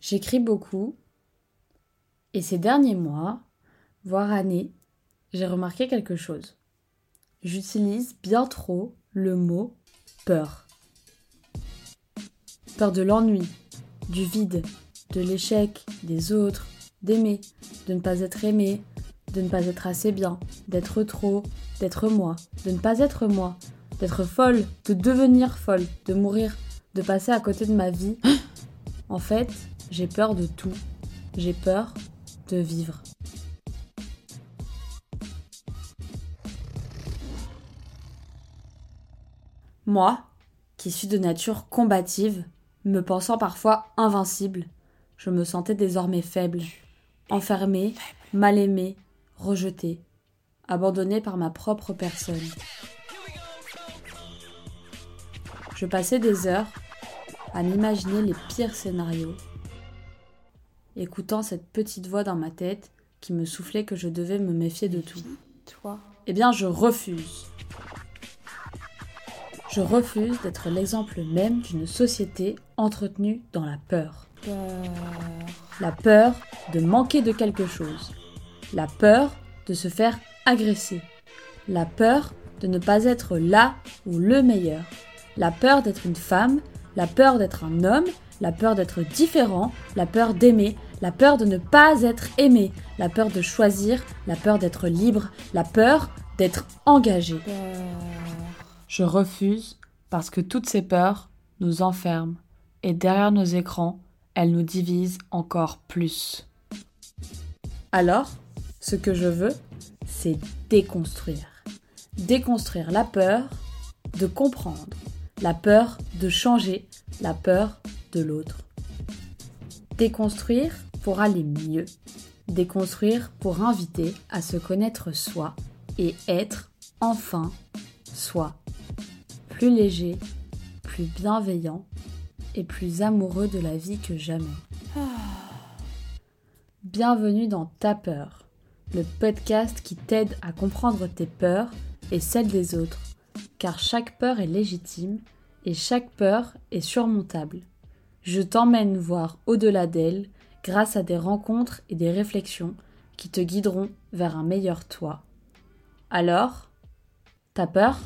J'écris beaucoup et ces derniers mois, voire années, j'ai remarqué quelque chose. J'utilise bien trop le mot peur. Peur de l'ennui, du vide, de l'échec, des autres, d'aimer, de ne pas être aimé, de ne pas être assez bien, d'être trop, d'être moi, de ne pas être moi, d'être folle, de devenir folle, de mourir, de passer à côté de ma vie. En fait, j'ai peur de tout. J'ai peur de vivre. Moi, qui suis de nature combative, me pensant parfois invincible, je me sentais désormais faible, enfermée, mal aimée, rejetée, abandonnée par ma propre personne. Je passais des heures à m'imaginer les pires scénarios, écoutant cette petite voix dans ma tête qui me soufflait que je devais me méfier de tout. Toi. Eh bien, je refuse. Je refuse d'être l'exemple même d'une société entretenue dans la peur. Peur. La peur de manquer de quelque chose. La peur de se faire agresser. La peur de ne pas être là ou le meilleur. La peur d'être une femme. La peur d'être un homme. La peur d'être différent. La peur d'aimer. La peur de ne pas être aimé. La peur de choisir. La peur d'être libre. La peur d'être engagé. Je refuse parce que toutes ces peurs nous enferment et derrière nos écrans, elles nous divisent encore plus. Alors, ce que je veux, c'est déconstruire. Déconstruire la peur de comprendre, la peur de changer, la peur de l'autre. Déconstruire pour aller mieux. Déconstruire pour inviter à se connaître soi et être enfin soi plus léger, plus bienveillant et plus amoureux de la vie que jamais. Bienvenue dans Ta peur, le podcast qui t'aide à comprendre tes peurs et celles des autres, car chaque peur est légitime et chaque peur est surmontable. Je t'emmène voir au-delà d'elle grâce à des rencontres et des réflexions qui te guideront vers un meilleur toi. Alors, t'as peur?